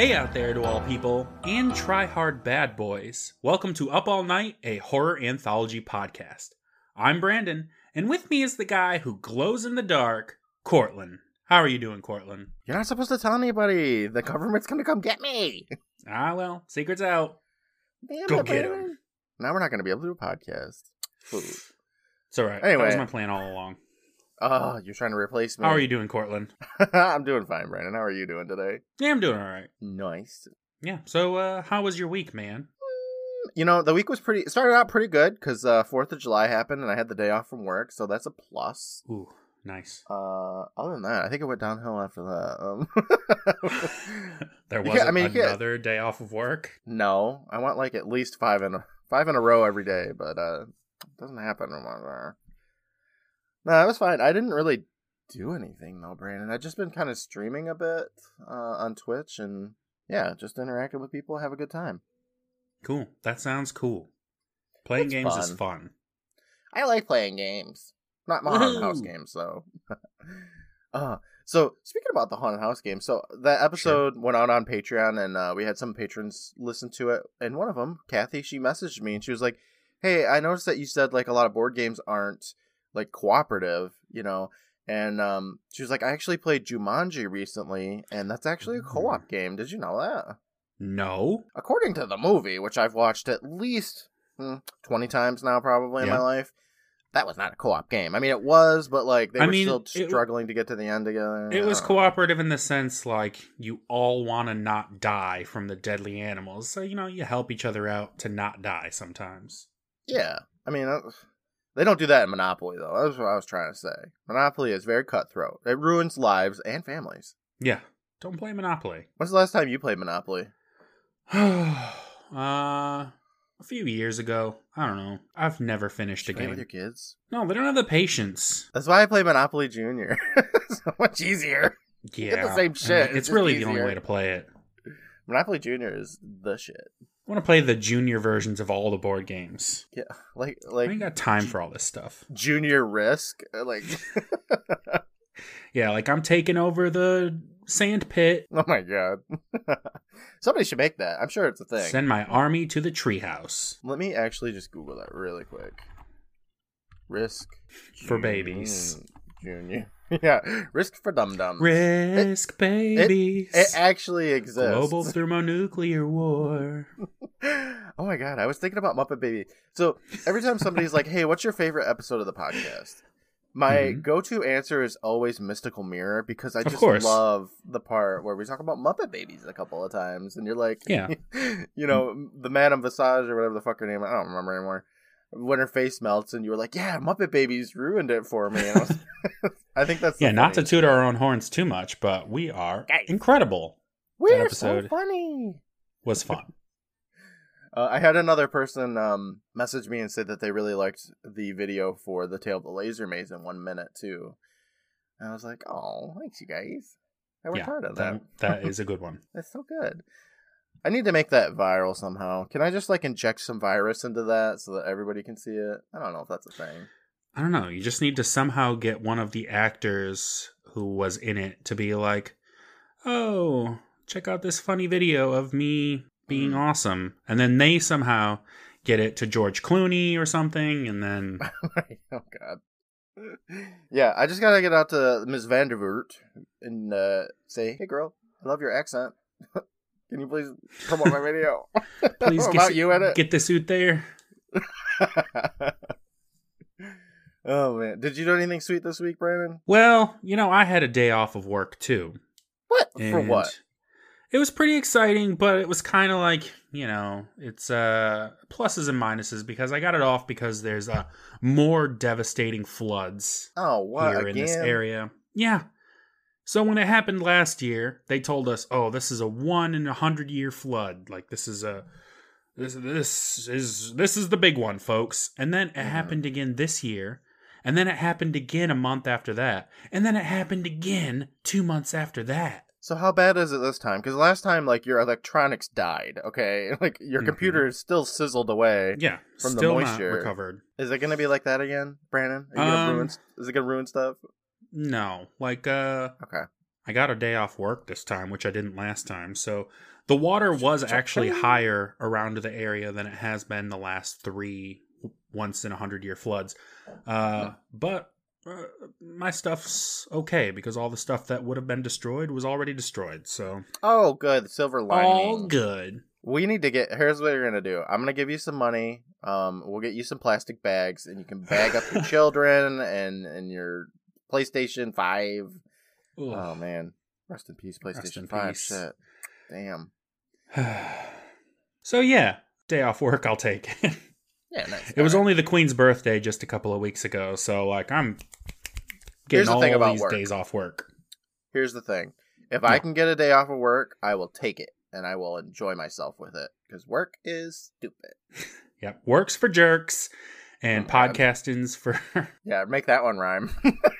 Hey out there to all people and try hard bad boys. Welcome to Up All Night, a horror anthology podcast. I'm Brandon, and with me is the guy who glows in the dark, Courtland. How are you doing, Courtland? You're not supposed to tell anybody. The government's gonna come get me. Ah, well, secret's out. Damn Go it, get. 'em. Now we're not gonna be able to do a podcast. Ooh. It's alright. Anyway, That was my plan all along. Oh, you're trying to replace me. How are you doing, Courtland? I'm doing fine, Brandon. How are you doing today? Yeah, I'm doing alright. Nice. Yeah, so, uh, how was your week, man? You know, the week was pretty. it Started out pretty good because uh, Fourth of July happened and I had the day off from work, so that's a plus. Ooh, nice. Uh, other than that, I think it went downhill after that. Um, There was can't- I mean, another day off of work. no, I want like at least five in a five in a row every day, but uh, it doesn't happen anymore. No, it was fine. I didn't really do anything though, Brandon. I've just been kind of streaming a bit uh, on Twitch and yeah, just interacting with people, have a good time. Cool. That sounds cool. Playing It's games is fun. fun. I like playing games, not my haunted house games though. uh, so speaking about the haunted house game, so that episode went out on Patreon, and uh, we had some patrons listen to it. And one of them, Kathy, she messaged me and she was like, "Hey, I noticed that you said like a lot of board games aren't like cooperative, you know." And um, she was like, "I actually played Jumanji recently, and that's actually a co-op game. Did you know that?" No. according to the movie, which I've watched at least hmm, 20 times now, probably in Yeah. my life, that was not a co op game. I mean, it was, but like they I were mean, still it- struggling to get to the end together. It was cooperative in the sense like you all want to not die from the deadly animals. So, you know, you help each other out to not die sometimes. Yeah. I mean, uh, they don't do that in Monopoly, though. That's what I was trying to say. Monopoly is very cutthroat, it ruins lives and families. Yeah. Don't play Monopoly. When's the last time you played Monopoly? uh, a few years ago. I don't know. I've never finished a game. with your kids? No, they don't have the patience. That's why I play Monopoly Junior. so much easier. Yeah. the same shit, it's It's really the only way to play it. Monopoly Junior is the shit. I want to play the junior versions of all the board games. Yeah, like I like ain't got time for all this stuff. Junior Risk, uh, like Yeah, like I'm taking over the sand pit. Oh my god. Somebody should make that. I'm sure it's a thing. Send my army to the treehouse. Let me actually just Google that really quick. Risk For babies. Junior. Yeah, Risk for Dum Dums. Risk babies. It actually exists. Global thermonuclear war. oh my god, I was thinking about Muppet Baby. So every time somebody's like, "Hey, what's your favorite episode of the podcast?" My Mhm. go-to answer is always Mystical Mirror because I just love the part where we talk about Muppet Babies a couple of times, and you're like, Yeah. you know, the Madame Visage or whatever the fuck her name. I don't remember anymore. When her face melts, and you were like, "Yeah, Muppet Babies ruined it for me." I, was, I think that's Yeah, not to toot our own horns too much, but we are Guys. incredible. We're so funny. Was fun. Uh, I had another person um, message me and say that they really liked the video for the Tale of the Laser Maze in one minute too. And I was like, "Oh, thanks, you guys. I worked yeah, hard on that. that, that is a good one. That's so good." I need to make that viral somehow. Can I just like inject some virus into that so that everybody can see it? I don't know if that's a thing. I don't know. You just need to somehow get one of the actors who was in it to be like, "Oh, check out this funny video of me being Mhm. awesome," and then they somehow get it to George Clooney or something, and then oh God. Yeah, I just gotta get out to Ms. Vandervoort and uh, say, "Hey, girl, I love your accent. Can you please promote my video? please about get, you in it." get the suit there. oh man, did you do anything sweet this week, Brandon? Well, you know, I had a day off of work too. What for? What? It was pretty exciting, but it was kind of like you know, it's uh pluses and minuses because I got it off because there's uh more devastating floods Oh, what here again? in this area. Yeah. So when it happened last year, they told us, "Oh, this is a one in a hundred year flood. Like this is a this this is this is the big one, folks." And then it Mhm. happened again this year, and then it happened again a month after that, and then it happened again two months after that. So how bad is it this time? Because last time, like your electronics died. Okay, like your Mhm. computer is still sizzled away. Yeah, From the moisture. recovered. Is it gonna be like that again, Brandon? Are you gonna Um, ruin? Is it gonna ruin stuff? No, like uh, Okay. I got a day off work this time, which I didn't last time. So the water was actually higher around the area than it has been the last three once in a hundred year floods. Uh, but uh, my stuff's okay because all the stuff that would have been destroyed was already destroyed. So Oh, good. Silver lining. all good. We need to get. Here's what you're gonna do. I'm gonna give you some money. Um, we'll get you some plastic bags, and you can bag up your children and and your PlayStation Five. Oh man, rest in peace, PlayStation in Five. peace. Shit, damn. so yeah, day off work, I'll take it. Yeah, nice. It was only the Queen's birthday just a couple of weeks ago, so like I'm Here's getting the all thing about these work. days off work. Here's the thing: if. I can get a day off of work, I will take it, and I will enjoy myself with it because work is stupid. Yep, works for jerks, and Oh, podcasting's for. Yeah, make that one rhyme.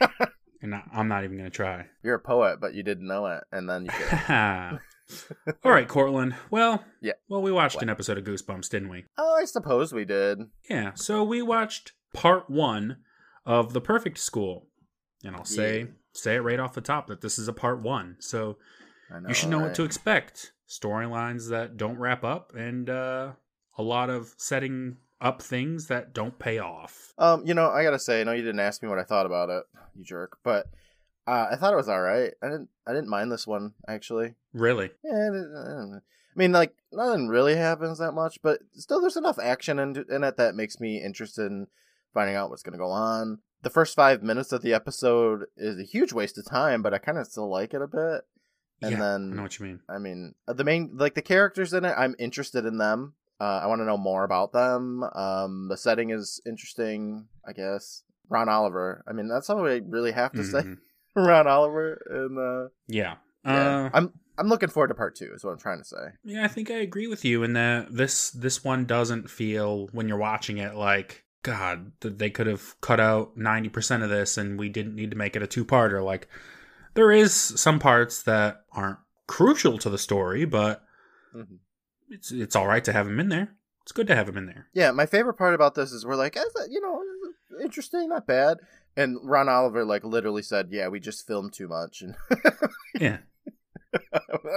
and I'm not even gonna try. You're a poet, but you didn't know it, and then you. All right, Courtland. Well, Yeah. Well, we watched What? an episode of Goosebumps, didn't we? oh, I suppose we did. Yeah. So we watched part one of The Perfect School, and I'll say Yeah. say it right off the top that this is a part one. So know, you should know what to expect. Storylines that don't wrap up, and uh, a lot of setting up things that don't pay off. Um, you know, I gotta say, I know you didn't ask me what I thought about it, you jerk, but uh, I thought it was all right. I didn't, I didn't mind this one actually. Really? Yeah, I, didn't- I don't. I mean, like nothing really happens that much, but still, there's enough action in, in it that makes me interested in finding out what's gonna go on. The first five minutes of the episode is a huge waste of time, but I kind of still like it a bit. And yeah, then I know what you mean. I mean, uh, the main like the characters in it, I'm interested in them. Uh, I want to know more about them. Um, the setting is interesting, I guess. Ron Oliver. I mean, that's all I really have to say. Mhm. Ron Oliver, and uh, Yeah. yeah, Uh, I'm I'm looking forward to part two. Is what I'm trying to say. Yeah, I think I agree with you in that this this one doesn't feel when you're watching it like God, th- they could have cut out ninety percent of this, and we didn't need to make it a two-parter. Like, there is some parts that aren't crucial to the story, but Mhm. It's it's all right to have him in there. It's good to have him in there. Yeah, my favorite part about this is we're like, eh, you know, interesting, not bad. And Ron Oliver like literally said, "Yeah, we just filmed too much," and Yeah,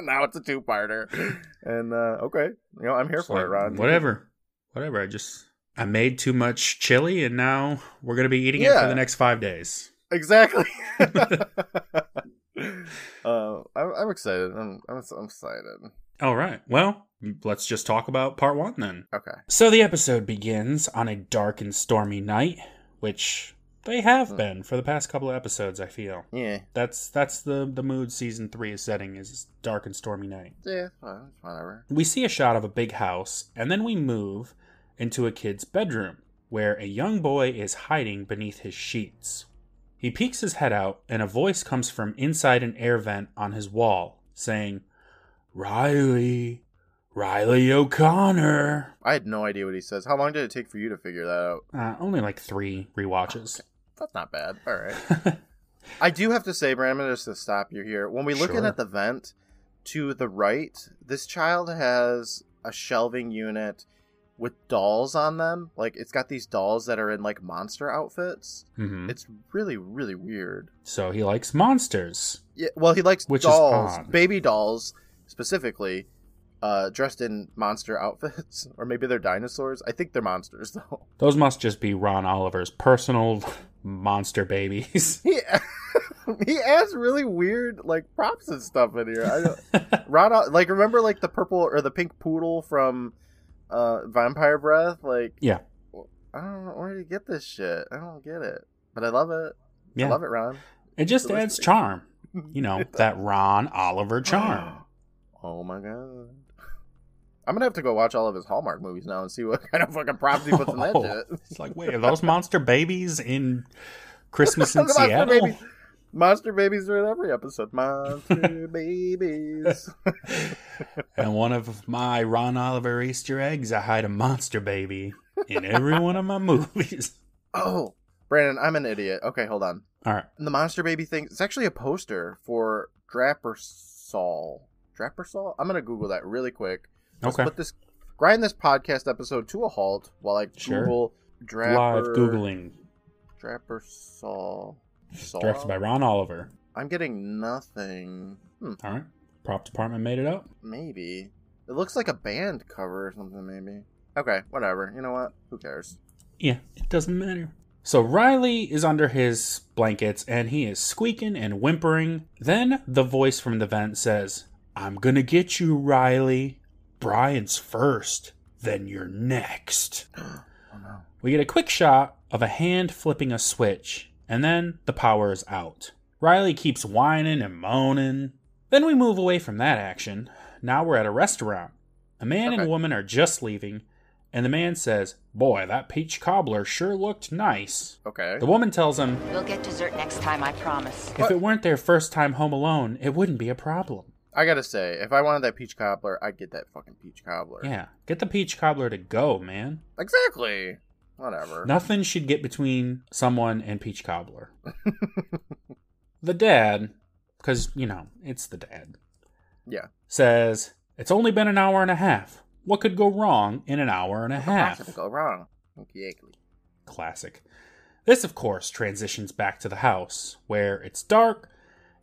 now it's a two-parter. And uh, okay, you know, I'm here It's for it, Ron. Whatever, whatever. I just I made too much chili, and now we're gonna be eating it for the next five days. Exactly. uh, I'm, I'm excited. I'm, I'm, I'm excited. All right. Well, let's just talk about part one then. Okay. So the episode begins on a dark and stormy night, which they have been for the past couple of episodes. I feel Yeah. that's that's the the mood season three is setting is dark and stormy night. Yeah. Well, whatever. We see a shot of a big house, and then we move into a kid's bedroom where a young boy is hiding beneath his sheets. He peeks his head out, and a voice comes from inside an air vent on his wall, saying, "Riley, Riley O'Connor." I had no idea what he says. How long did it take for you to figure that out? Uh, only like three rewatches. That's not bad. All right. I do have to say, Brandon, just to stop you here. When we look in Sure. at the vent to the right, this child has a shelving unit with dolls on them. Like it's got these dolls that are in like monster outfits. hmm It's really, really weird. So he likes monsters. Yeah, well, he likes Which dolls, baby dolls specifically, uh, dressed in monster outfits, or maybe they're dinosaurs. I think they're monsters though. Those must just be Ron Oliver's personal monster babies. He he adds really weird like props and stuff in here. I don't, Ron, O- like remember like the purple or the pink poodle from uh Vampire Breath? Like Yeah. I don't know where you get this shit. I don't get it, but I love it. I love it, Ron. it just adds charm. You know that Ron Oliver charm. Oh my god. I'm gonna have to go watch all of his Hallmark movies now and see what kind of fucking props he puts in that Oh, shit. It's like, wait, are those monster babies in Christmas in The Monster Seattle? Babies. Monster babies are in every episode. Monster babies. And one of my Ron Oliver Easter eggs, I hide a monster baby in every one of my movies. Oh, Brandon, I'm an idiot. Okay, hold on. All right. The monster baby thing. It's actually a poster for Drapper Saul. Drapper Saul. I'm gonna Google that really quick. Let's Okay. Put this grind this podcast episode to a halt while I Sure. Google Drapper. Live Googling. Drapper Saul. Saul. Directed by Ron Oliver. I'm getting nothing. Hmm, All right. Prop department made it up. maybe. It looks like a band cover or something, maybe. Okay, whatever. You know what? Who cares? Yeah, it doesn't matter. So Riley is under his blankets and he is squeaking and whimpering. Then the voice from the vent says, I'm gonna get you, Riley. Brian's first, then you're next. Oh no. We get a quick shot of a hand flipping a switch, and then the power is out. Riley keeps whining and moaning. Then we move away from that action. Now we're at a restaurant. A man and Okay. woman are just leaving, and the man says, Boy, that peach cobbler sure looked nice. Okay. The woman tells him, We'll get dessert next time, I promise. If it weren't their first time home alone, it wouldn't be a problem. I gotta say, if I wanted that peach cobbler, I'd get that fucking peach cobbler. Yeah, get the peach cobbler to go, man. Exactly. Whatever. Nothing should get between someone and Peach Cobbler. the dad, because, you know, it's the dad, Yeah. says, It's only been an hour and a half. What could go wrong in an hour and a half? Possibly go wrong. Okay. Classic. This, of course, transitions back to the house, where it's dark,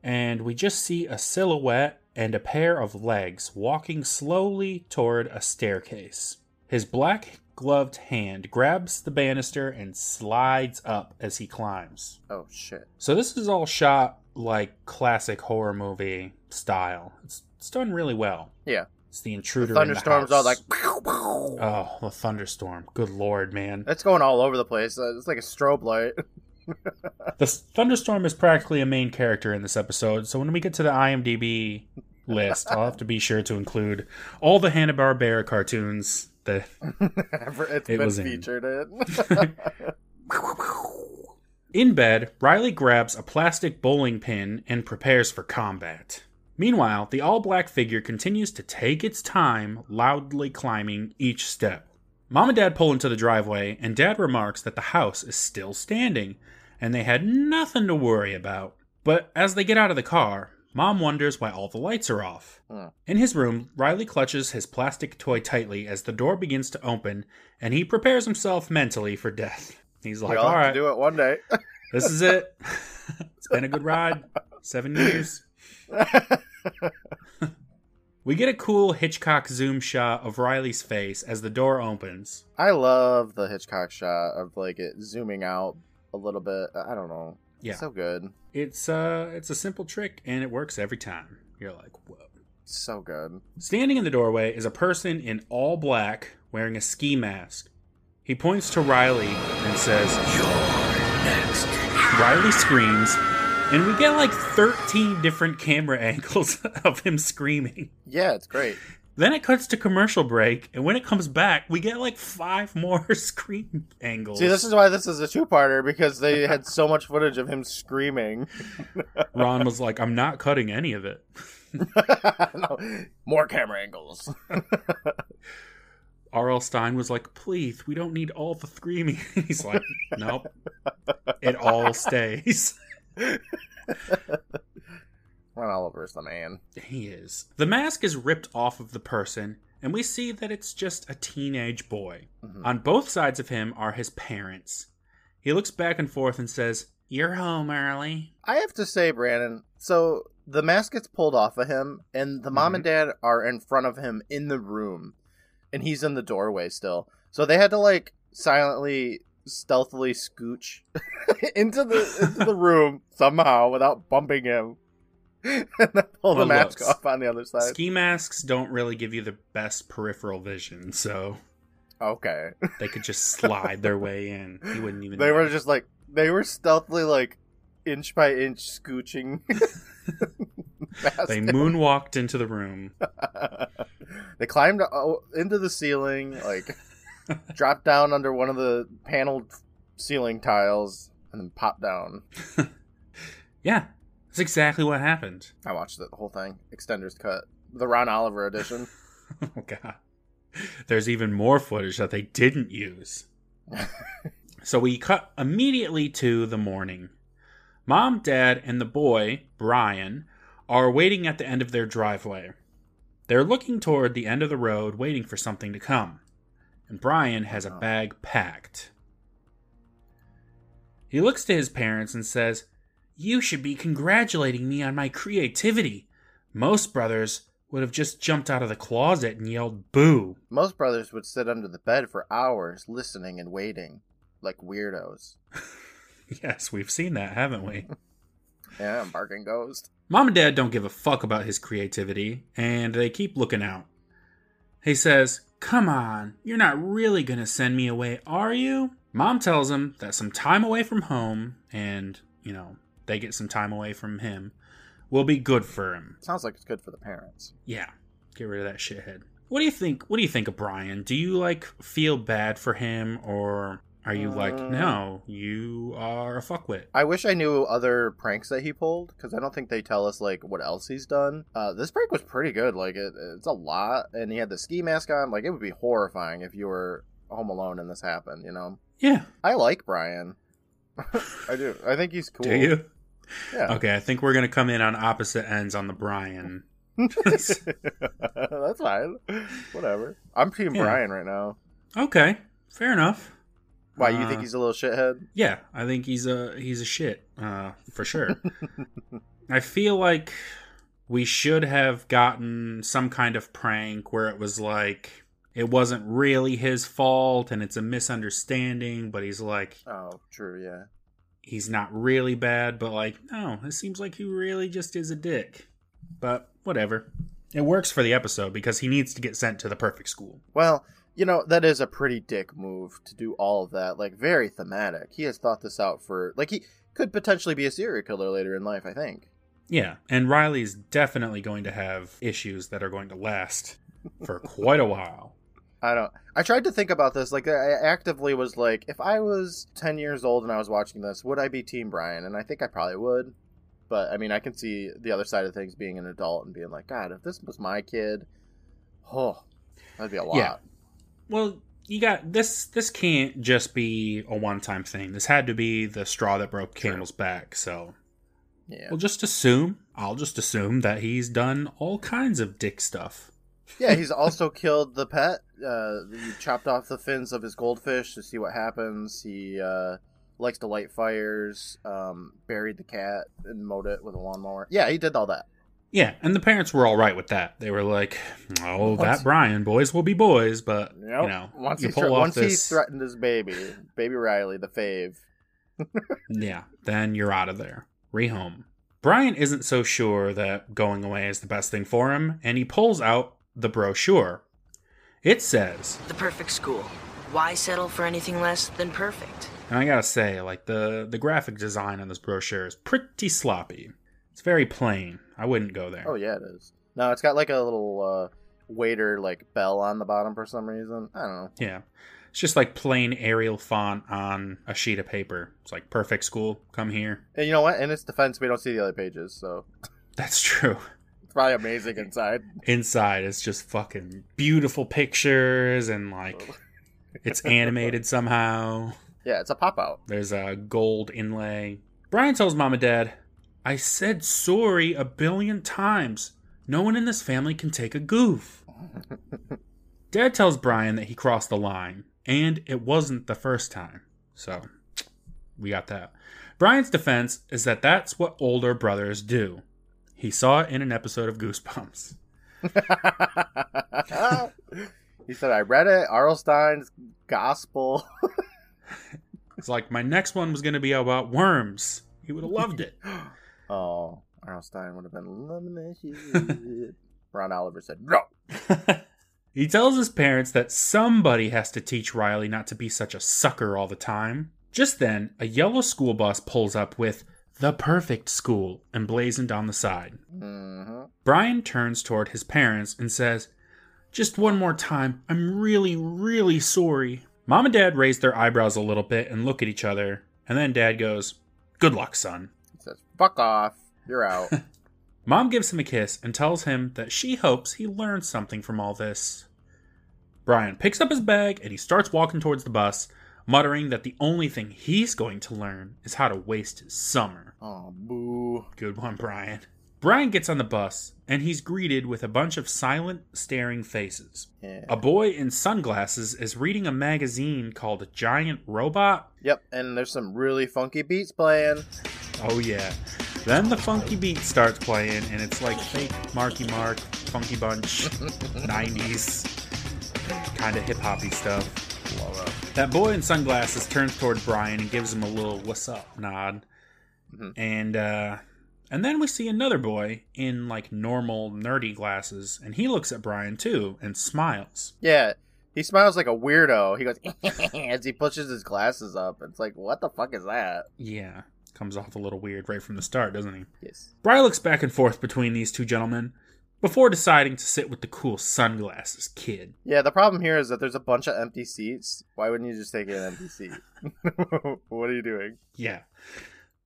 and we just see a silhouette and a pair of legs walking slowly toward a staircase. His black gloved hand grabs the banister and slides up as he climbs. Oh shit. So this is all shot like classic horror movie style. It's, it's done really well. Yeah. It's the intruder. Thunderstorms in the all like. Pow, pow. Oh, the thunderstorm! Good lord, man! It's going all over the place. Uh, It's like a strobe light. The thunderstorm is practically a main character in this episode. So when we get to the IMDb list, I'll have to be sure to include all the Hanna Barbera cartoons that it's It been was featured in. In bed, Riley grabs a plastic bowling pin and prepares for combat. Meanwhile, the all black figure continues to take its time, loudly climbing each step. Mom and Dad pull into the driveway, and Dad remarks that the house is still standing, and they had nothing to worry about. But as they get out of the car, Mom wonders why all the lights are off. Hmm. In his room, Riley clutches his plastic toy tightly as the door begins to open, and he prepares himself mentally for death. He's like, all right, do it one day. this is it. it's been a good ride. Seven years. We get a cool Hitchcock zoom shot of Riley's face as the door opens. I love the Hitchcock shot of like it zooming out a little bit. I don't know. Yeah. So good. It's uh it's a simple trick and it works every time. You're like, whoa. So good. Standing in the doorway is a person in all black wearing a ski mask. He points to Riley and says, You're next. Riley screams, and we get like 13 different camera angles of him screaming. Yeah, it's great. Then it cuts to commercial break, and when it comes back, we get like five more scream angles. See, this is why this is a two-parter because they had so much footage of him screaming. Ron was like, I'm not cutting any of it. no, more camera angles. R.L. Stine was like, please, we don't need all the screaming. He's like, nope. It all stays. Ron Oliver's the man. He is. The mask is ripped off of the person, and we see that it's just a teenage boy. Mhm. On both sides of him are his parents. He looks back and forth and says, You're home early. I have to say, Brandon. So the mask gets pulled off of him, and the mom and dad are in front of him in the room, and he's in the doorway still. So they had to like silently, stealthily scooch into the into the room somehow without bumping him, and then pull the Well, mask look, off on the other side. Ski masks don't really give you the best peripheral vision, so Okay, they could just slide their way in. You wouldn't even they know. were just like they were stealthily like inch by inch scooching. They moonwalked into the room. they climbed into the ceiling, like dropped down under one of the paneled ceiling tiles, and then popped down. Yeah, that's exactly what happened. I watched the whole thing, extenders cut, the Ron Oliver edition. Oh god. There's even more footage that they didn't use. so we cut immediately to the morning. Mom, Dad, and the boy, Brian, are waiting at the end of their driveway. They're looking toward the end of the road, waiting for something to come. And Brian has a oh. bag packed. He looks to his parents and says, You should be congratulating me on my creativity. Most brothers would have just jumped out of the closet and yelled boo. Most brothers would sit under the bed for hours listening and waiting, like weirdos. Yes, we've seen that, haven't we? Yeah, barking ghost. Mom and Dad don't give a fuck about his creativity, and they keep looking out. He says, Come on, you're not really gonna send me away, are you? Mom tells him that some time away from home, and, you know, they get some time away from him, will be good for him. Sounds like it's good for the parents. Yeah, get rid of that shithead. What do you think? What do you think of Brian? Do you like feel bad for him, or are you like, Uh, no, you are a fuckwit? I wish I knew other pranks that he pulled because I don't think they tell us like what else he's done. Uh, this prank was pretty good. Like it, it's a lot, and he had the ski mask on. Like it would be horrifying if you were home alone and this happened. You know, Yeah, I like Brian. I do. I think he's cool. do you? Yeah. Okay, I think we're gonna come in on opposite ends on the Brian. That's fine. Whatever. I'm team Yeah. Brian right now. Okay, fair enough. Why you Uh, think he's a little shithead? Yeah, I think he's a he's a shit uh, for sure. I feel like we should have gotten some kind of prank where it was like it wasn't really his fault and it's a misunderstanding, but he's like Oh, true. Yeah. he's not really bad, but like no, it seems like he really just is a dick. But whatever. It works for the episode because he needs to get sent to the perfect school. Well, you know that is a pretty dick move to do all of that. Like very thematic. He has thought this out for like he could potentially be a serial killer later in life. I think. Yeah, and Riley's definitely going to have issues that are going to last for quite a while. I don't. I tried to think about this. Like, I actively was like, if I was ten years old and I was watching this, would I be Team Brian? And I think I probably would. But I mean, I can see the other side of things, being an adult and being like, God, if this was my kid, oh, that'd be a lot. Yeah. Well, you got this. This can't just be a one-time thing. This had to be the straw that broke camel's back. So Yeah. we'll just assume. I'll just assume that he's done all kinds of dick stuff. Yeah, he's also killed the pet. Uh, he chopped off the fins of his goldfish to see what happens. He uh, likes to light fires. Um, buried the cat and mowed it with a lawnmower. Yeah, he did all that. Yeah, and the parents were all right with that. They were like, "Oh, Once- that Brian, boys will be boys," but Yep. you know, once you he pull thre- off once he threatened his baby, baby Riley, the fave. yeah, then you're out of there. Rehome. Brian isn't so sure that going away is the best thing for him, and he pulls out the brochure. It says, The perfect school. Why settle for anything less than perfect? and I gotta say, like the the graphic design on this brochure is pretty sloppy. It's very plain. I wouldn't go there. Oh yeah, it is. No, it's got like a little uh, waiter like bell on the bottom for some reason. I don't know. Yeah. It's just like plain Arial font on a sheet of paper. It's like perfect school. Come here. And you know what? In its defense, we don't see the other pages, so That's true. it's probably amazing inside. Inside it's just fucking beautiful pictures and like it's animated somehow. Yeah, it's a pop out. There's a gold inlay. Brian tells mom and dad, I said sorry a billion times. No one in this family can take a goof. Dad tells Brian that he crossed the line, and it wasn't the first time. So, we got that. Brian's defense is that that's what older brothers do. He saw it in an episode of Goosebumps. he said, "I read it. R.L. Stine's Gospel." It's like my next one was going to be about worms. He would have loved it. Oh, R.L. Stine would have been shit. Ron Oliver said, "No." he tells his parents that somebody has to teach Riley not to be such a sucker all the time. Just then, a yellow school bus pulls up with the perfect school emblazoned on the side. hmm Brian turns toward his parents and says, Just one more time, I'm really, really sorry. Mom and Dad raise their eyebrows a little bit and look at each other, and then Dad goes, Good luck, son. Says, "Fuck off. You're out." Mom gives him a kiss and tells him that she hopes he learns something from all this. Brian picks up his bag and he starts walking towards the bus, muttering that the only thing he's going to learn is how to waste his summer. oh, boo. Good one, Brian. Brian gets on the bus and he's greeted with a bunch of silent, staring faces. Yeah. A boy in sunglasses is reading a magazine called Giant Robot. Yep, and there's some really funky beats playing. Oh yeah. Then the funky beat starts playing, and it's like fake Marky Mark, Funky Bunch, 90s, kind of hip hoppy stuff. That. Boy in sunglasses turns toward Brian and gives him a little "What's up?" nod, Mhm. and uh, and then we see another boy in like normal nerdy glasses, and he looks at Brian too and smiles. Yeah, he smiles like a weirdo. He goes as he pushes his glasses up. It's like, what the fuck is that? Yeah, comes off a little weird right from the start, doesn't he? Yes. Brian looks back and forth between these two gentlemen before deciding to sit with the cool sunglasses kid. Yeah, the problem here is that there's a bunch of empty seats. Why wouldn't you just take an empty seat? what are you doing? Yeah,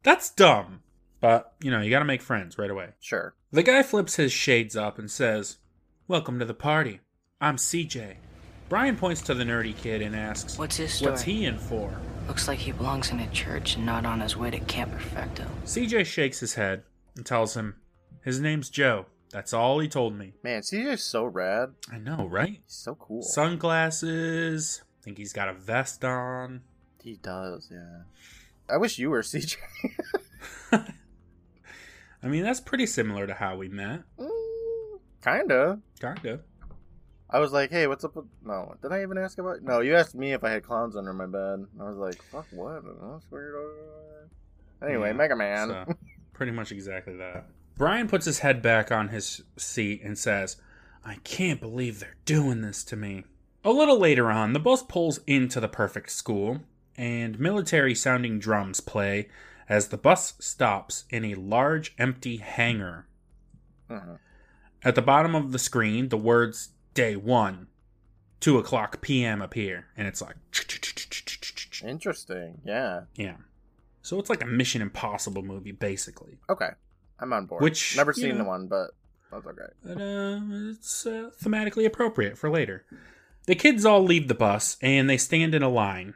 that's dumb, but you know you got to make friends right away. Sure. The guy flips his shades up and says, Welcome to the party. I'm CJ. Brian points to the nerdy kid and asks, What's his story? What's he in for? Looks like he belongs in a church and not on his way to Camp Perfecto. CJ shakes his head and tells him, His name's Joe. That's all he told me. Man, CJ's so rad. I know, right? He's so cool. Sunglasses. I think he's got a vest on. he does, yeah. I wish you were CJ. I mean, that's pretty similar to how we met. Mm, Kinda. Kinda. I was like, hey, what's up with. No, did I even ask about. No, you asked me if I had clowns under my bed. I was like, fuck, what? That's weird. Anyway, Yeah, Mega Man. So, pretty much exactly that. Brian puts his head back on his seat and says, I can't believe they're doing this to me. A little later on, the bus pulls into the perfect school, and military sounding drums play as the bus stops in a large empty hangar. Mhm. At the bottom of the screen, the words day one, 2 o'clock p.m. appear, and it's like, Interesting. Yeah. yeah. So it's like a Mission Impossible movie, basically. Okay. I'm on board. Which, Never you seen know- the one, but that's okay. But uh, it's uh, thematically appropriate for later. The kids all leave the bus and they stand in a line.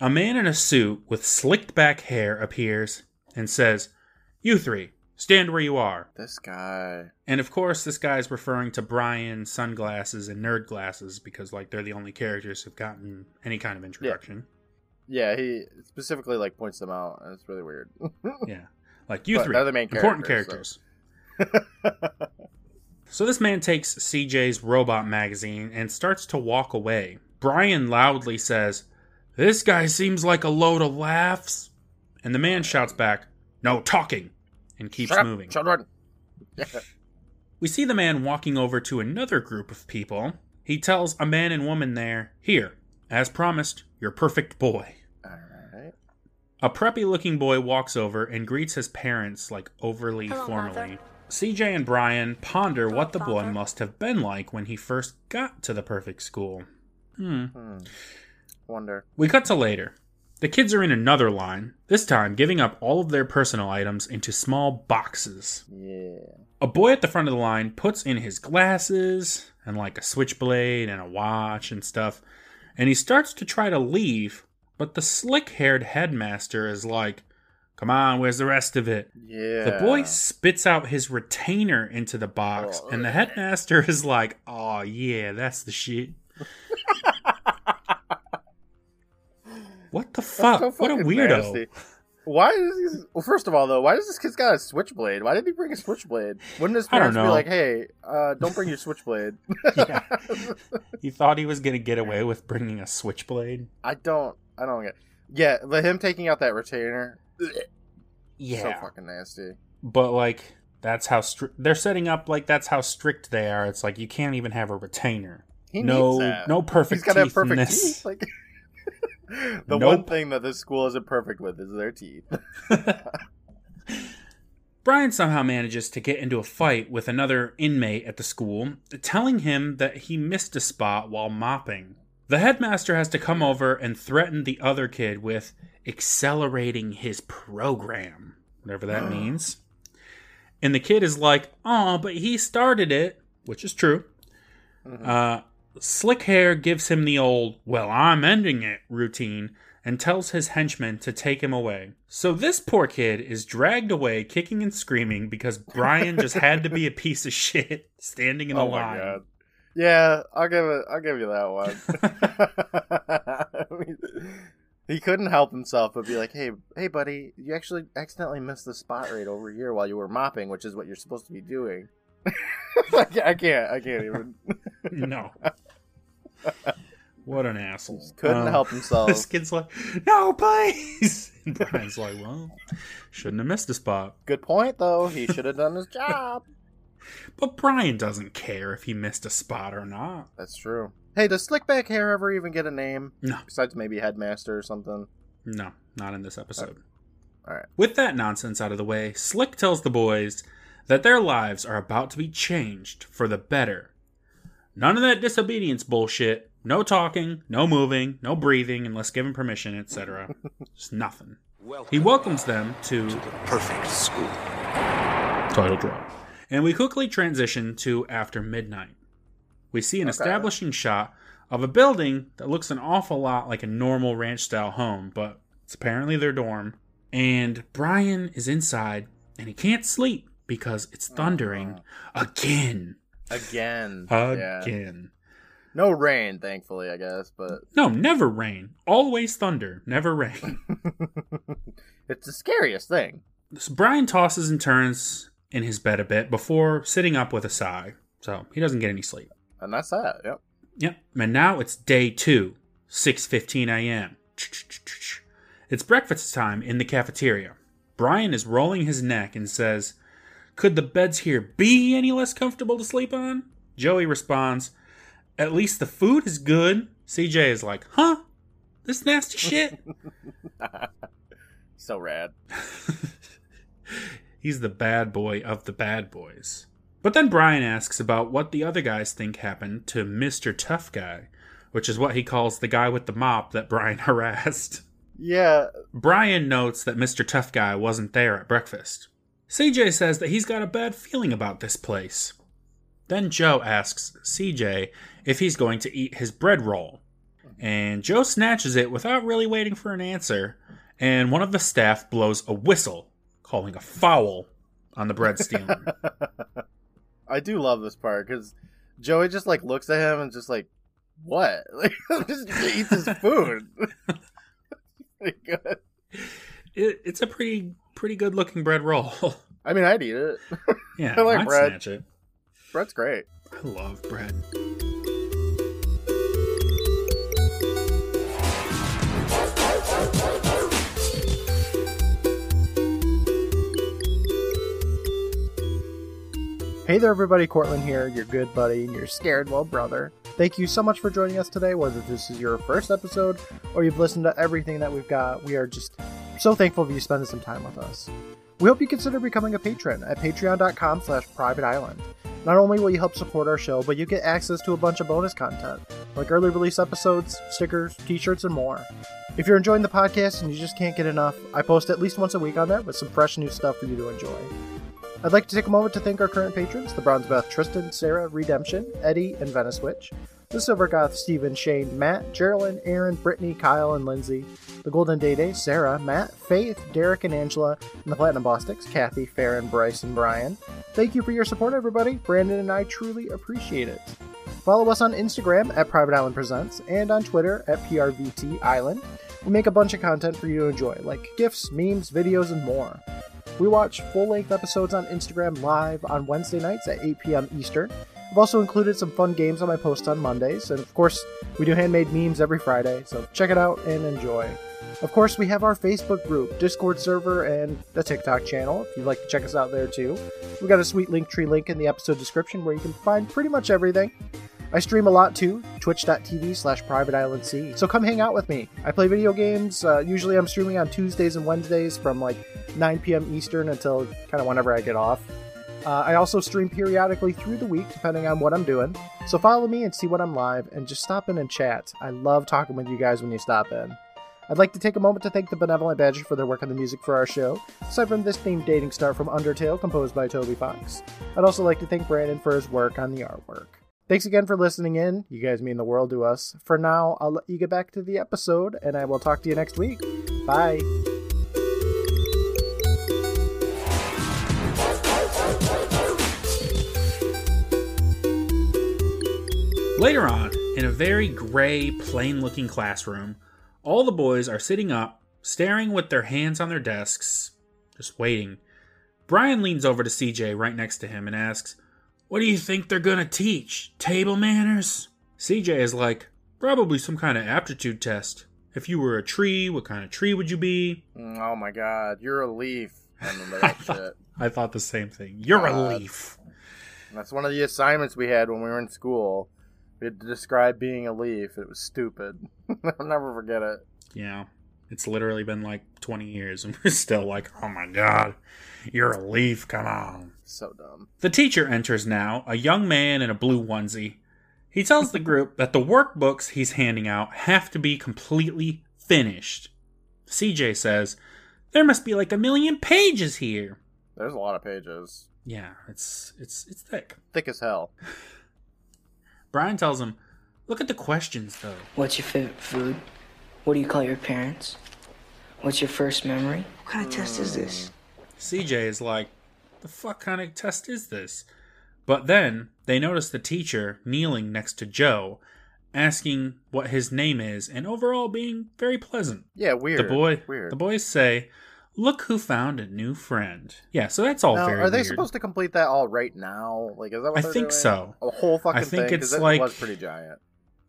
A man in a suit with slicked back hair appears and says, You three, stand where you are. This guy. And of course, this guy's referring to Brian, sunglasses, and nerd glasses because, like, they're the only characters who've gotten any kind of introduction. Yeah, he specifically like points them out, and it's really weird. Yeah. Like, you But 3 they're the main important characters, characters. So this man takes CJ's robot magazine and starts to walk away. Brian loudly says, This guy seems like a load of laughs. And the man shouts back, No talking, and keeps Shut up, moving. children. We see the man walking over to another group of people. He tells a man and woman there, Here, as promised, your perfect boy. All right. A preppy looking boy walks over and greets his parents like overly Hello, formally. Mother. CJ and Brian ponder what the boy must have been like when he first got to the perfect school. Hmm. Hmm. Wonder. We cut to later. The kids are in another line, this time giving up all of their personal items into small boxes. Yeah. A boy at the front of the line puts in his glasses and like a switchblade and a watch and stuff, and he starts to try to leave, but the slick haired headmaster is like, Come on, where's the rest of it? Yeah. The boy spits out his retainer into the box, oh, and the headmaster is like, Oh, yeah, that's the shit. Fuck? so what a weirdo. nasty. Why does he? Well, first of all, though, why does this kid's got a switchblade? Why did he bring a switchblade? Wouldn't his parents be like, "Hey, uh, don't bring your switchblade"? Yeah. He thought he was going to get away with bringing a switchblade. I don't. I don't get. Yeah, but him taking out that retainer, Yeah, so fucking nasty. but like, that's how stri- they're setting up, like, that's how strict they are. It's like, you can't even have a retainer. He no, no perfect He's got to have perfect teeth. Like the one thing that this school isn't perfect with is their teeth. Brian somehow manages to get into a fight with another inmate at the school, telling him that he missed a spot while mopping. The headmaster has to come over and threaten the other kid with accelerating his program, whatever that means. And the kid is like, oh, but he started it, which is true. Uh, Slick Hair gives him the old, well, I'm ending it routine and tells his henchmen to take him away. So this poor kid is dragged away kicking and screaming because Brian just had to be a piece of shit standing in the oh line. god. Yeah, I'll give it. I'll give you that one. I mean, He couldn't help himself but be like, "Hey, hey, buddy, you actually accidentally missed the spot right over here while you were mopping, which is what you're supposed to be doing." I can't. I can't, even. no. What an asshole. Couldn't Um, help himself. This kid's like, no, please. And Brian's like, well, shouldn't have missed a spot. Good point, though. He should have done his job. But Brian doesn't care if he missed a spot or not. That's true. Hey, does Slickback Hair ever even get a name? No. Besides maybe Headmaster or something. No, not in this episode. All right. With that nonsense out of the way, Slick tells the boys that their lives are about to be changed for the better. None of that disobedience bullshit. No talking, no moving, no breathing unless given permission, etc. Just nothing. He welcomes them to the Perfect school. title drop. And we quickly transition to after midnight. We see an Okay. establishing shot of a building that looks an awful lot like a normal ranch style home, but it's apparently their dorm. And Brian is inside and he can't sleep because it's oh, thundering again. Again. Yeah. Again. No rain, thankfully, I guess, but No, never rain. Always thunder, never rain. it's the scariest thing. So Brian tosses and turns in his bed a bit before sitting up with a sigh. So he doesn't get any sleep. And that's that. Yep. Yep. And now it's day two, 6.15 a.m. It's breakfast time in the cafeteria. Brian is rolling his neck and says, Could the beds here be any less comfortable to sleep on? Joey responds, At least the food is good. CJ is like, Huh? This nasty shit? So rad. He's the bad boy of the bad boys. But then Brian asks about what the other guys think happened to Mr. Tough Guy, which is what he calls the guy with the mop that Brian harassed. Yeah. Brian notes that Mr. Tough Guy wasn't there at breakfast. CJ says that he's got a bad feeling about this place. Then Joe asks CJ if he's going to eat his bread roll. And Joe snatches it without really waiting for an answer, and one of the staff blows a whistle, calling a foul on the bread stealer. I do love this part because Joey just like looks at him and just like, what? Like, just eats his food. Uh, it, it's a pretty pretty good looking bread roll. I mean, I'd eat it. yeah, I like I'd bread. snatch it. Bread's great. I love bread. Hey there, everybody. Courtland here, your good buddy and your scared little brother. Thank you so much for joining us today. Whether this is your first episode or you've listened to everything that we've got, we are just so thankful for you spending some time with us. We hope you consider becoming a patron at patreon.com slash private island. Not only will you help support our show, but you get access to a bunch of bonus content, like early release episodes, stickers, t-shirts, and more. If you're enjoying the podcast and you just can't get enough, I post at least once a week on there with some fresh new stuff for you to enjoy. I'd like to take a moment to thank our current patrons, the Bronze Beth, Tristan, Sarah, Redemption, Eddie, and Venice Witch, the Silvergoth, Stephen, Shane, Matt, Geraldine, Aaron, Brittany, Kyle, and Lindsay, the Golden Day Day, Sarah, Matt, Faith, Derek, and Angela, and the Platinum Bostics, Kathy, Farron, Bryce, and Brian. Thank you for your support, everybody. Brandon and I truly appreciate it. Follow us on Instagram at Private Island Presents and on Twitter at PRVT Island. We make a bunch of content for you to enjoy, like GIFs, memes, videos, and more. We watch full length episodes on Instagram live on Wednesday nights at 8 p.m. Eastern. I've also included some fun games on my posts on Mondays, and of course, we do handmade memes every Friday, so check it out and enjoy. Of course, we have our Facebook group, Discord server, and a TikTok channel if you'd like to check us out there too. We've got a sweet Linktree link in the episode description where you can find pretty much everything. I stream a lot too, twitch.tv slash private island C. So come hang out with me. I play video games. Uh, usually I'm streaming on Tuesdays and Wednesdays from like 9 p.m. Eastern until kind of whenever I get off. Uh, I also stream periodically through the week depending on what I'm doing. So follow me and see when I'm live and just stop in and chat. I love talking with you guys when you stop in. I'd like to take a moment to thank the Benevolent Badger for their work on the music for our show, aside from this theme Dating Start from Undertale, composed by Toby Fox. I'd also like to thank Brandon for his work on the artwork. Thanks again for listening in. You guys mean the world to us. For now, I'll let you get back to the episode, and I will talk to you next week. Bye. Later on, in a very gray, plain looking classroom, All the boys are sitting up, staring with their hands on their desks, just waiting. Brian leans over to CJ right next to him and asks, What do you think they're gonna teach? Table manners? CJ is like, Probably some kind of aptitude test. If you were a tree, what kind of tree would you be? Mm, Oh my god, you're a leaf. I remember that shit. I thought the same thing. You're a leaf. That's one of the assignments we had when we were in school. We had to describe being a leaf. It was stupid. I'll never forget it. Yeah. It's literally been like 20 years and we're still like, oh my god, you're a leaf, come on. So dumb. The teacher enters now, a young man in a blue onesie. He tells the group that the workbooks he's handing out have to be completely finished. CJ says, There must be like a million pages here. There's a lot of pages. Yeah, it's it's it's thick. Thick as hell. Brian tells him, Look at the questions though. What's your favorite food? What do you call your parents? What's your first memory? What kind of test is this? CJ is like, The fuck kind of test is this? But then they notice the teacher kneeling next to Joe, asking what his name is, and overall being very pleasant. Yeah, weird. The boy, Weird. the boys say, "Look who found a new friend." Yeah, so that's all Now, very are they weird. supposed to complete that all right now? Like, is that what I think doing? so. A whole fucking I think thing. it's it like- was pretty giant.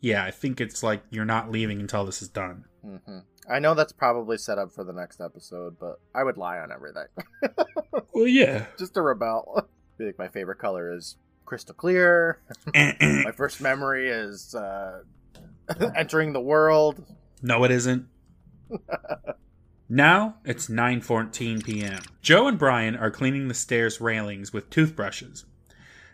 Yeah, I think it's like you're not leaving until this is done. hmm I know that's probably set up for the next episode, but I would lie on everything Well, yeah. just to rebel. Be like, my favorite color is crystal clear. my first memory is uh, entering the world. no, it isn't. Now it's 9:14 p.m. Joe and Brian are cleaning the stairs railings with toothbrushes.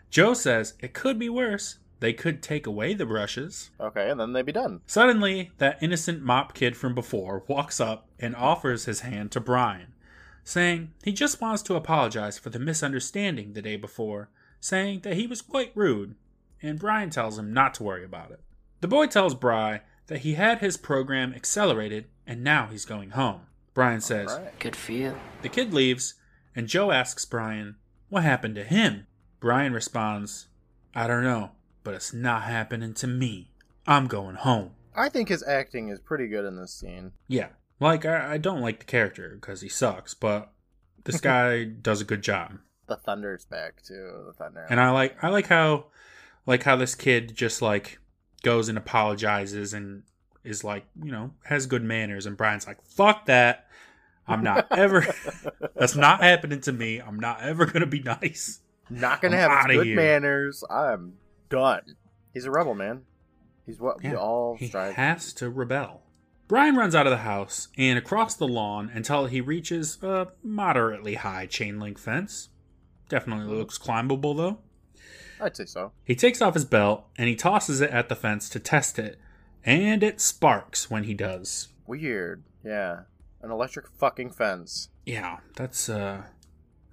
Joe says it could be worse. They could take away the brushes. Okay, and then they'd be done. Suddenly, that innocent mop kid from before walks up and offers his hand to Brian, saying he just wants to apologize for the misunderstanding the day before, saying that he was quite rude, and Brian tells him not to worry about it. The boy tells Bry that he had his program accelerated and now he's going home. Brian says, Right. Good for you. the kid leaves, and Joe asks Brian, What happened to him? Brian responds, I don't know, but it's not happening to me. I'm going home. I think his acting is pretty good in this scene. Yeah. Like, I, I don't like the character because he sucks, but this guy does a good job. The thunder's back too. The thunder. And I like I like how like how this kid just like goes and apologizes and is like, you know, has good manners and Brian's like, "Fuck that. I'm not ever That's not happening to me. I'm not ever going to be nice." Not gonna have good here. manners. I'm done. He's a rebel, man. He's what we Yeah, all he strive. has to rebel. Brian runs out of the house and across the lawn until he reaches a moderately high chain link fence. Definitely hmm. looks climbable though. I'd say so. He takes off his belt and he tosses it at the fence to test it, and it sparks when he does. Weird. Yeah. An electric fucking fence. Yeah, that's uh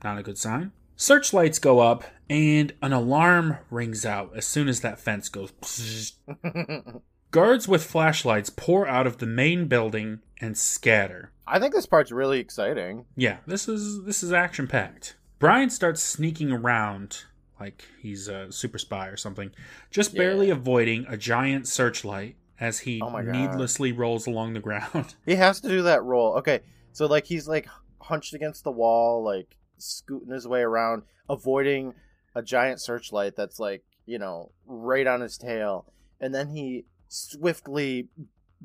not a good sign. Searchlights go up and an alarm rings out as soon as that fence goes. Guards with flashlights pour out of the main building and scatter. I think this part's really exciting. Yeah, this is this is action packed. Brian starts sneaking around like he's a super spy or something, just barely Yeah. avoiding a giant searchlight as he Oh needlessly rolls along the ground. He has to do that roll. Okay, so like he's like hunched against the wall, like scooting his way around, avoiding a giant searchlight that's like you know right on his tail, and then he swiftly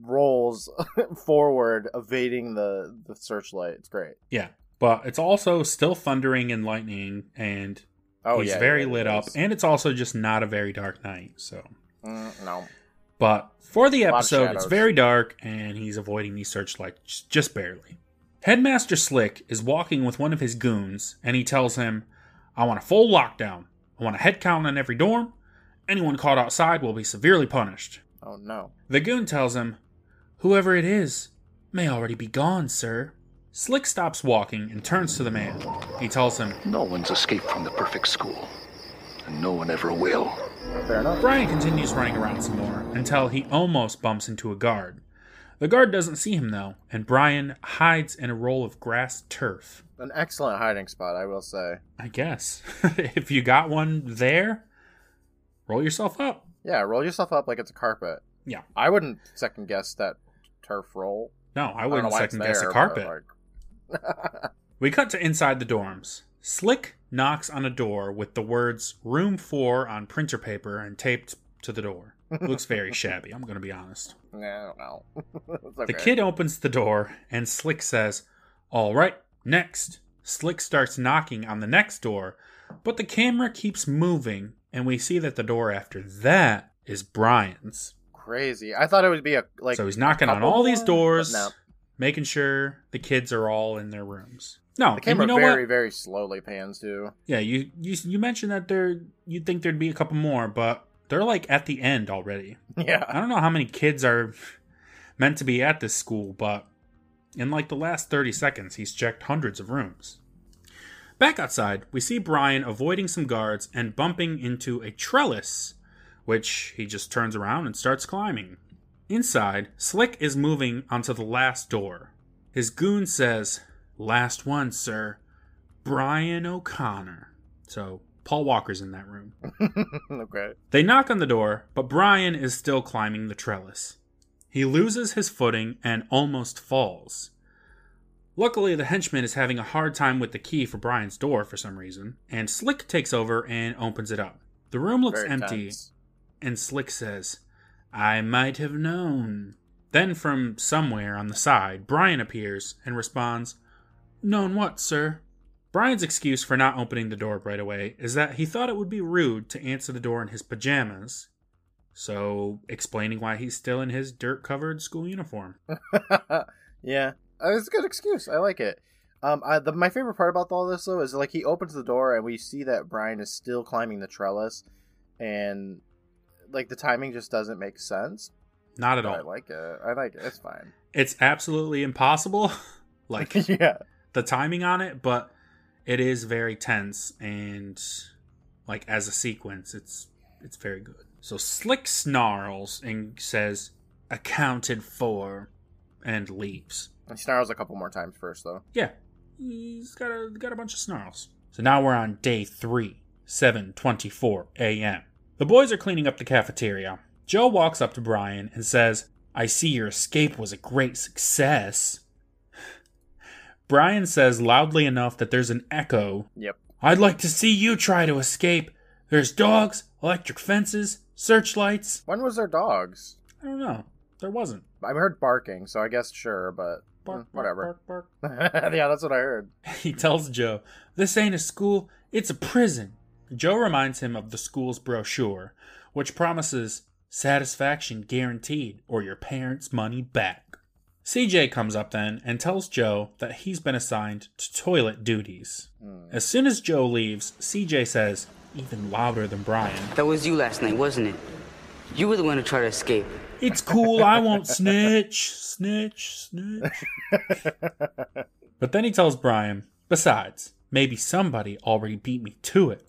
rolls forward, evading the the searchlight. It's great. yeah, but it's also still thundering and lightning, and Oh he's yeah, very yeah, lit up, and it's also just not a very dark night. So, Mm, no, but for the episode, it's very dark, and he's avoiding these searchlights just barely. Headmaster Slick is walking with one of his goons, and he tells him, I want a full lockdown. I want a head count on every dorm. Anyone caught outside will be severely punished. oh no. The goon tells him, Whoever it is may already be gone, sir. Slick stops walking and turns to the man. He tells him, No one's escaped from the perfect school, and no one ever will. Fair enough. Brian continues running around some more until he almost bumps into a guard. The guard doesn't see him though, and Brian hides in a roll of grass turf. An excellent hiding spot, I will say. I guess. if you got one there, roll yourself up. Yeah, roll yourself up like it's a carpet. Yeah. I wouldn't second guess that turf roll. No, I I wouldn't it's second guess a there, carpet. like- We cut to inside the dorms. Slick knocks on a door with the words room 4 on printer paper and taped to the door. Looks very shabby, I'm going to be honest. I don't know. The kid opens the door and Slick says, All right, next. Slick starts knocking on the next door, but the camera keeps moving and we see that the door after that is Brian's. crazy. I thought it would be a like. so he's knocking on all these doors, no. making sure the kids are all in their rooms. No, The camera you know very what? very slowly pans too. Yeah, you, you you mentioned that there you'd think there'd be a couple more, but they're like at the end already. Yeah, I don't know how many kids are meant to be at this school, but in like the last 30 seconds, he's checked hundreds of rooms. Back outside, we see Brian avoiding some guards and bumping into a trellis, which he just turns around and starts climbing. Inside, Slick is moving onto the last door. His goon says, Last one, sir. Brian O'Connor. So, Paul Walker's in that room. okay. They knock on the door, but Brian is still climbing the trellis. He loses his footing and almost falls. Luckily, the henchman is having a hard time with the key for Brian's door for some reason, and Slick takes over and opens it up. The room looks Very empty, tense. and Slick says, I might have known. Then, from somewhere on the side, Brian appears and responds, Known what, sir? Brian's excuse for not opening the door right away is that he thought it would be rude to answer the door in his pajamas. So, explaining why he's still in his dirt covered school uniform. yeah, it's a good excuse. I like it. Um, I, the, my favorite part about all this though is like he opens the door and we see that Brian is still climbing the trellis, and like the timing just doesn't make sense. Not at But I like it. I like it. It's fine. It's absolutely impossible, like yeah. The timing on it, but it is very tense and like as a sequence, it's it's very good. So Slick snarls and says, "Accounted for," and leaves. He snarls a couple more times first though. Yeah, he's got a got a bunch of snarls. So now we're on day three, seven twenty-four a.m. The boys are cleaning up the cafeteria. Joe walks up to Brian and says, "I see your escape was a great success." Brian says loudly enough that there's an echo. Yep. I'd like to see you try to escape. There's dogs, electric fences, searchlights. When was there dogs? I don't know. There wasn't. I heard barking, so I guess sure, but Bark, mm, bark, whatever. bark, bark. yeah, that's what I heard. He tells Joe, This ain't a school, it's a prison. Joe reminds him of the school's brochure, which promises satisfaction guaranteed or your parents' money back. CJ comes up then and tells Joe that he's been assigned to toilet duties. Hmm. As soon as Joe leaves, CJ says, even louder than Brian, That was you last night, wasn't it? You were the one who tried to escape. It's cool, I won't snitch, snitch, snitch. but then he tells Brian, besides, maybe somebody already beat me to it.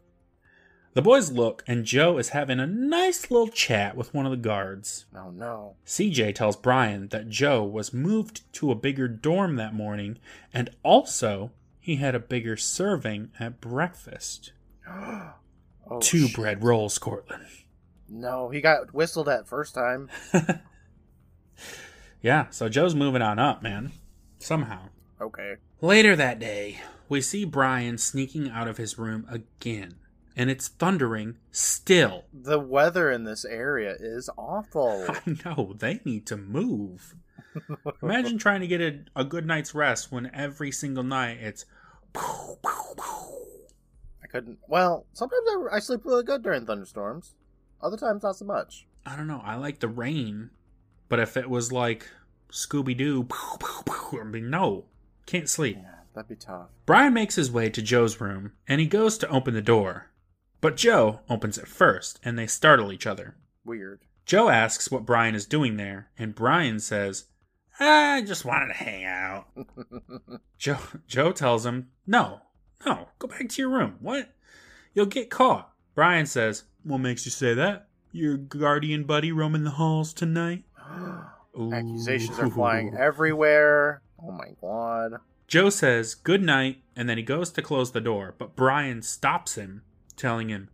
The boys look, and Joe is having a nice little chat with one of the guards. Oh no. CJ tells Brian that Joe was moved to a bigger dorm that morning, and also he had a bigger serving at breakfast. Oh, Two shit. bread rolls, Courtland. No, he got whistled at first time. Yeah, so Joe's moving on up, man. Somehow. Okay. Later that day, we see Brian sneaking out of his room again, and it's thundering still. The weather in this area is awful. I know, they need to move. Imagine trying to get a, a good night's rest when every single night it's. I couldn't. Well, sometimes I, I sleep really good during thunderstorms. Other times, not so much. I don't know, I like the rain, but if it was like Scooby Doo, I mean, no, can't sleep. Yeah, that'd be tough. Brian makes his way to Joe's room and he goes to open the door. But Joe opens it first and they startle each other. Weird. Joe asks what Brian is doing there, and Brian says, ah, I just wanted to hang out. Joe Joe tells him, No, no, go back to your room. What? You'll get caught. Brian says, What makes you say that? Your guardian buddy roaming the halls tonight? Accusations are flying everywhere. Oh my god. Joe says good night and then he goes to close the door, but Brian stops him, telling him,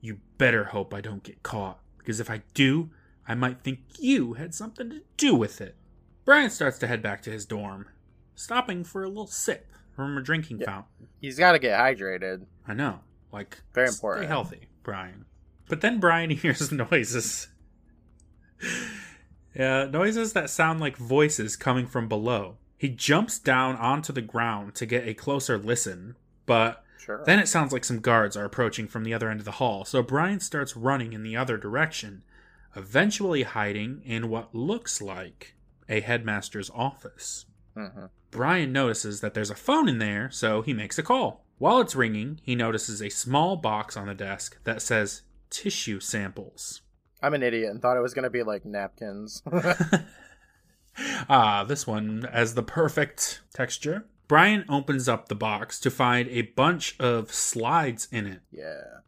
You better hope I don't get caught, because if I do, I might think you had something to do with it. Brian starts to head back to his dorm, stopping for a little sip from a drinking Yeah. fountain. He's got to get hydrated. I know. Like, Very stay important. healthy, Brian. But then Brian hears noises. yeah, noises that sound like voices coming from below. He jumps down onto the ground to get a closer listen, but Sure. then it sounds like some guards are approaching from the other end of the hall, so Brian starts running in the other direction, eventually hiding in what looks like a headmaster's office. Mhm. Brian notices that there's a phone in there, so he makes a call. While it's ringing, he notices a small box on the desk that says tissue samples. I'm an idiot and thought it was going to be like napkins. Ah, this one has the perfect texture. Brian opens up the box to find a bunch of slides in it, yeah.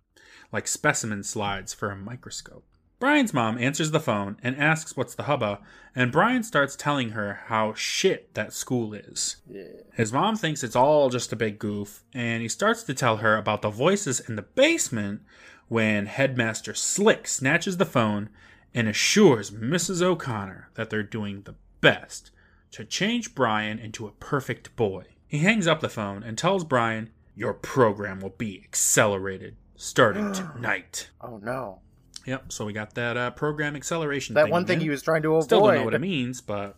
like specimen slides for a microscope. Brian's mom answers the phone and asks what's the hubba, and Brian starts telling her how shit that school is. Yeah. His mom thinks it's all just a big goof, and he starts to tell her about the voices in the basement when Headmaster Slick snatches the phone and assures Mrs. O'Connor that they're doing the best to change Brian into a perfect boy. He hangs up the phone and tells Brian, Your program will be accelerated starting tonight. Oh no. Yep, so we got that uh, program acceleration That thing one thing again. he was trying to avoid. Still don't know what it means, but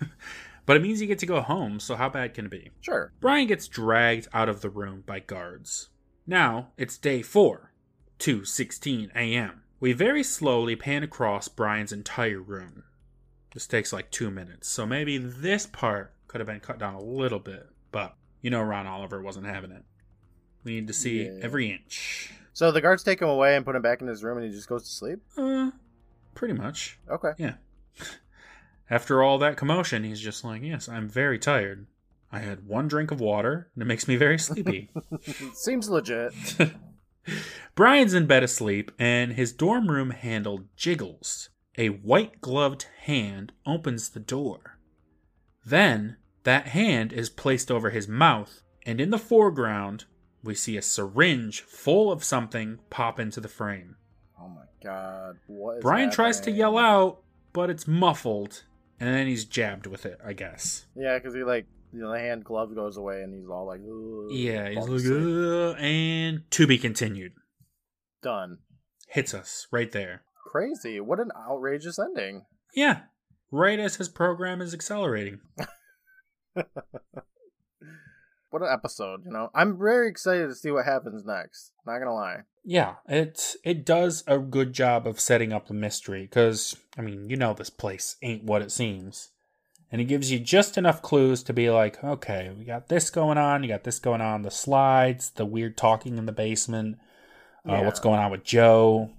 but it means you get to go home. So how bad can it be? Sure. Brian gets dragged out of the room by guards. Now it's day four, 2:16 a.m. We very slowly pan across Brian's entire room. This takes like two minutes, so maybe this part could have been cut down a little bit, but you know Ron Oliver wasn't having it. We need to see Yeah. every inch. So the guards take him away and put him back in his room, and he just goes to sleep. Uh, pretty much. Okay. Yeah. After all that commotion, he's just like, Yes, I'm very tired. I had one drink of water, and it makes me very sleepy. Seems legit. Brian's in bed asleep, and his dorm room handle jiggles. A white gloved hand opens the door. Then, that hand is placed over his mouth, and in the foreground, we see a syringe full of something pop into the frame. Oh my god. What is Brian tries to yell out, but it's muffled, and then he's jabbed with it, I guess. Yeah, because he like you know, the hand glove goes away, and he's all like, Yeah, he's like, and to be continued. done. Hits us right there. Crazy. What an outrageous ending. Yeah, right as his program is accelerating. What an episode, you know. I'm very excited to see what happens next. Not gonna lie. Yeah, it it does a good job of setting up the mystery because I mean, you know, this place ain't what it seems, and it gives you just enough clues to be like, okay, we got this going on, you got this going on, the slides, the weird talking in the basement, uh, what's going on with Joe.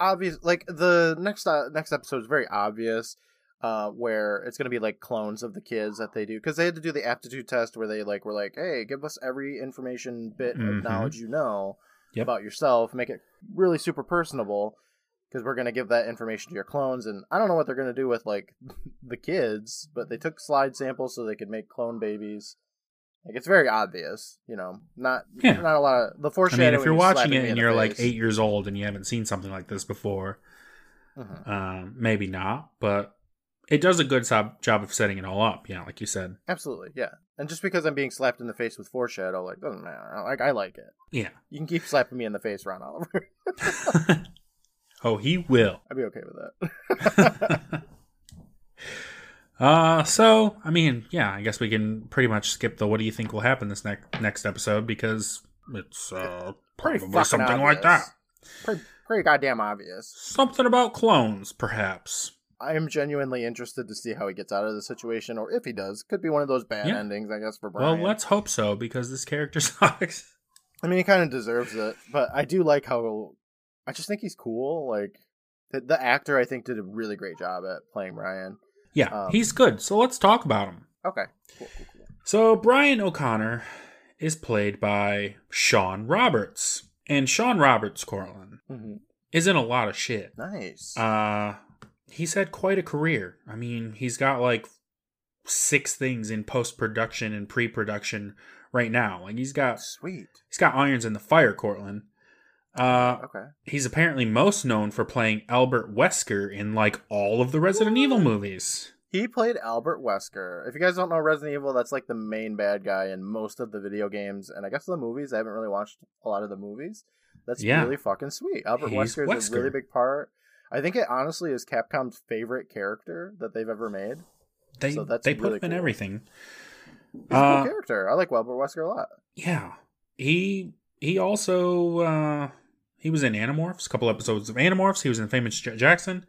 Obvious, like the next uh, next episode is very obvious, uh, where it's gonna be like clones of the kids that they do because they had to do the aptitude test where they like were like, hey, give us every information bit Mhm. of knowledge you know Yep. about yourself, make it really super personable. Because we're gonna give that information to your clones, and I don't know what they're gonna do with like the kids, but they took slide samples so they could make clone babies. Like it's very obvious, you know. Not Yeah. not a lot of the foreshadowing. I mean, if you're watching it and you're like face. eight years old and you haven't seen something like this before, Mhm. um, maybe not, but it does a good job job of setting it all up. Yeah, like you said. Absolutely, yeah. And just because I'm being slapped in the face with foreshadow, like doesn't matter. Like I like it. Yeah. You can keep slapping me in the face, Ron Oliver. oh, he will. I'd be okay with that. Uh, so I mean, yeah, I guess we can pretty much skip the what do you think will happen this next next episode because it's uh Pretty probably something like that. Pretty, pretty goddamn obvious. Something about clones, perhaps. I am genuinely interested to see how he gets out of the situation, or if he does. Could be one of those bad Yeah. endings, I guess, for Brian. Well, let's hope so because this character sucks. I mean, he kind of deserves it, but I do like how. I just think he's cool. Like the, the actor, I think, did a really great job at playing Brian. Yeah, Um, he's good. So let's talk about him. Okay, cool, cool, cool. So Brian O'Connor is played by Shawn Roberts, and Shawn Roberts, Courtland, hmm is in a lot of shit. Nice. Uh, he's had quite a career. I mean, he's got like six things in post production and pre production right now. Like he's got Sweet. he's got irons in the fire, Courtland. Uh, Okay. he's apparently most known for playing Albert Wesker in like all of the Resident Evil movies. He played Albert Wesker. If you guys don't know Resident Evil, that's like the main bad guy in most of the video games, and I guess the movies. I haven't really watched a lot of the movies. That's Yeah. really fucking sweet. Albert Wesker is a really big part. I think it honestly is Capcom's favorite character that they've ever made. They So that's they put really him in everything. He's a Uh, cool character. I like Albert Wesker a lot. Yeah. He he also uh he was in Animorphs, a couple episodes of Animorphs. He was in Famous J- Jackson.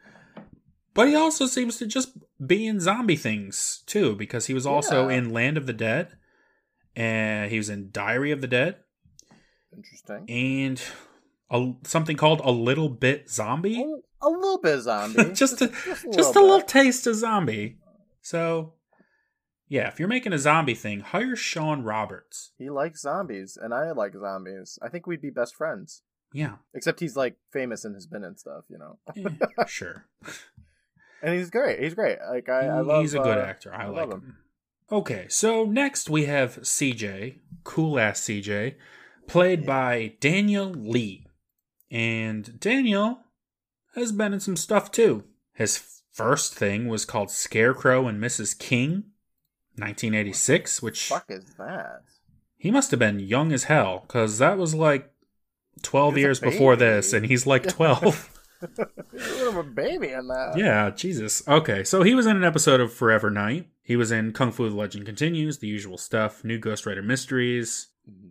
But he also seems to just be in zombie things too, because he was also Yeah. in Land of the Dead, and he was in Diary of the Dead, Interesting. and a, something called A Little Bit Zombie. A, a little bit zombie. just a, just just a little bit. taste of zombie. So, yeah, if you're making a zombie thing, hire Shawn Roberts. He likes zombies, and I like zombies. I think we'd be best friends. Yeah, Except he's like famous and has been in stuff, you know. eh, sure. And he's great. He's great. Like I, I love. he's a good uh, actor. I, I like love him. Okay, so next we have CJ, cool ass CJ, played by Daniel Lee. And Daniel has been in some stuff too. His first thing was called Scarecrow and Mrs. King, 1986, which Fuck is that? he must have been young as hell, because that was like 12 He was a years before this, and he's like 12. He's a little baby in that. Yeah, Jesus. Okay, so he was in an episode of Forever Knight. He was in Kung Fu The Legend Continues, the usual stuff, New Ghostwriter Mysteries.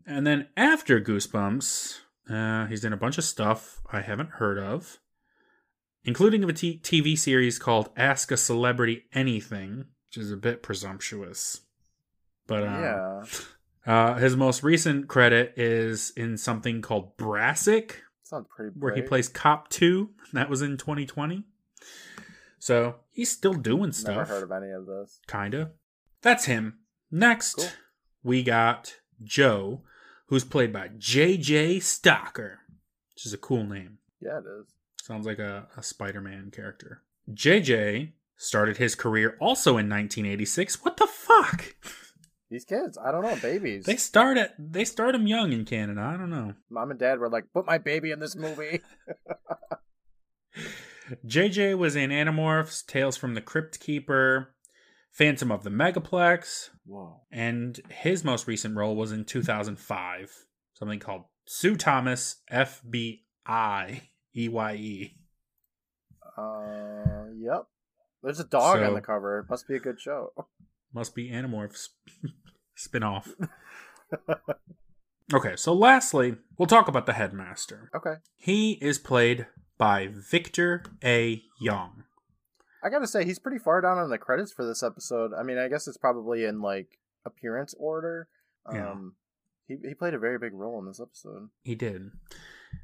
And then after Goosebumps, uh, he's in a bunch of stuff I haven't heard of, including a t- TV series called Ask a Celebrity Anything, which is a bit presumptuous. But uh, Yeah. uh, his most recent credit is in something called Brassic, Sounds pretty. where he plays Cop 2. That was in 2020. So he's still doing stuff. Never heard of any of this. Kinda. That's him. Next, Cool. we got Joe, who's played by JJ Stalker, which is a cool name. Yeah, it is. Sounds like a, a Spider Man character. JJ started his career also in 1986. What the fuck? These kids, I don't know, babies. They start at they start them young in Canada. I don't know. Mom and Dad were like, "Put my baby in this movie." JJ was in Animorphs, Tales from the Crypt Keeper, Phantom of the Megaplex, Whoa. and his most recent role was in 2005, something called Sue Thomas FBI EYE. Uh, yep. There's a dog So- on the cover. It must be a good show. Must be Animorphs spin-off. okay, so lastly, we'll talk about the headmaster. Okay. He is played by Victor A. Young. I gotta say, he's pretty far down on the credits for this episode. I mean, I guess it's probably in like appearance order. Um, Yeah. he he played a very big role in this episode. He did.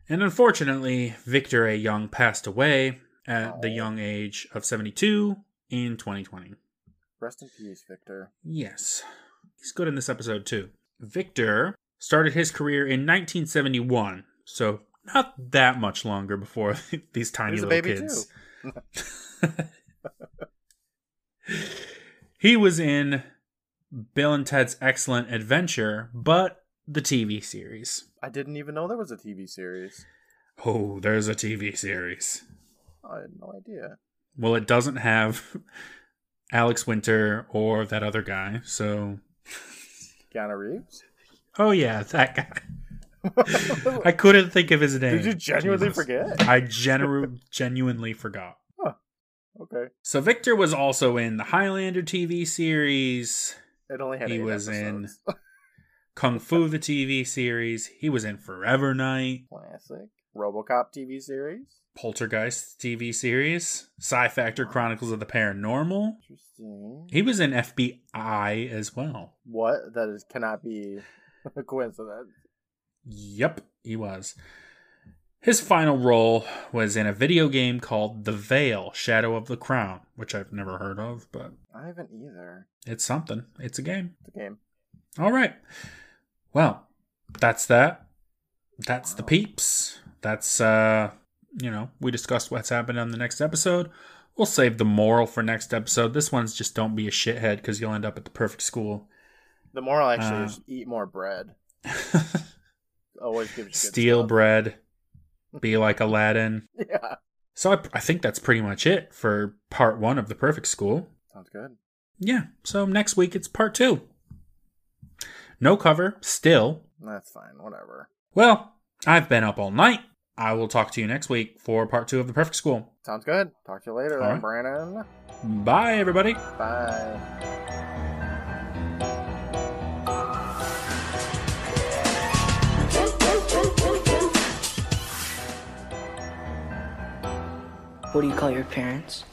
And unfortunately, Victor A. Young passed away at the young age of 72 in 2020. Rest in peace, Victor. Yes. He's good in this episode too. Victor started his career in 1971, so not that much longer before these tiny He was a little kids. he was in Bill and Ted's Excellent Adventure, but the TV series. I didn't even know there was a TV series. Oh, there's a TV series. I had no idea. Well, it doesn't have Alex Winter or that other guy, so. Keanu Reeves. Oh, yeah, that guy. I couldn't think of his name. Did you genuinely Jesus. forget? I genu- genuinely forgot. Okay. So Victor was also in the Highlander TV series, It only had He was in- Kung Fu the TV series. He was in Forever Knight, Classic. RoboCop TV series. Poltergeist TV series, Psi Factor Chronicles of the Paranormal. Interesting. He was in FBI as well. What? That is cannot be a coincidence. Yep, he was. His final role was in a video game called The Veil Shadow of the Crown, which I've never heard of, but I haven't either. it's something. It's a game. The game. All right. Well, that's that. That's the peeps. That's uh, you know, we discussed what's happened on the next episode. We'll save the moral for next episode. This one's just don't be a shithead because you'll end up at the perfect school. The moral actually Uh, is eat more bread. Always gives you Steal stuff. bread. Be like Aladdin. Yeah. So I, I think that's pretty much it for part one of the perfect school. Sounds good. Yeah, so next week it's part two. No cover, still. That's fine. Whatever. Well, I've been up all night. I will talk to you next week for part two of The Perfect School. Sounds good. Talk to you later, then, right. Brandon. Bye, everybody. Bye. What do you call your parents?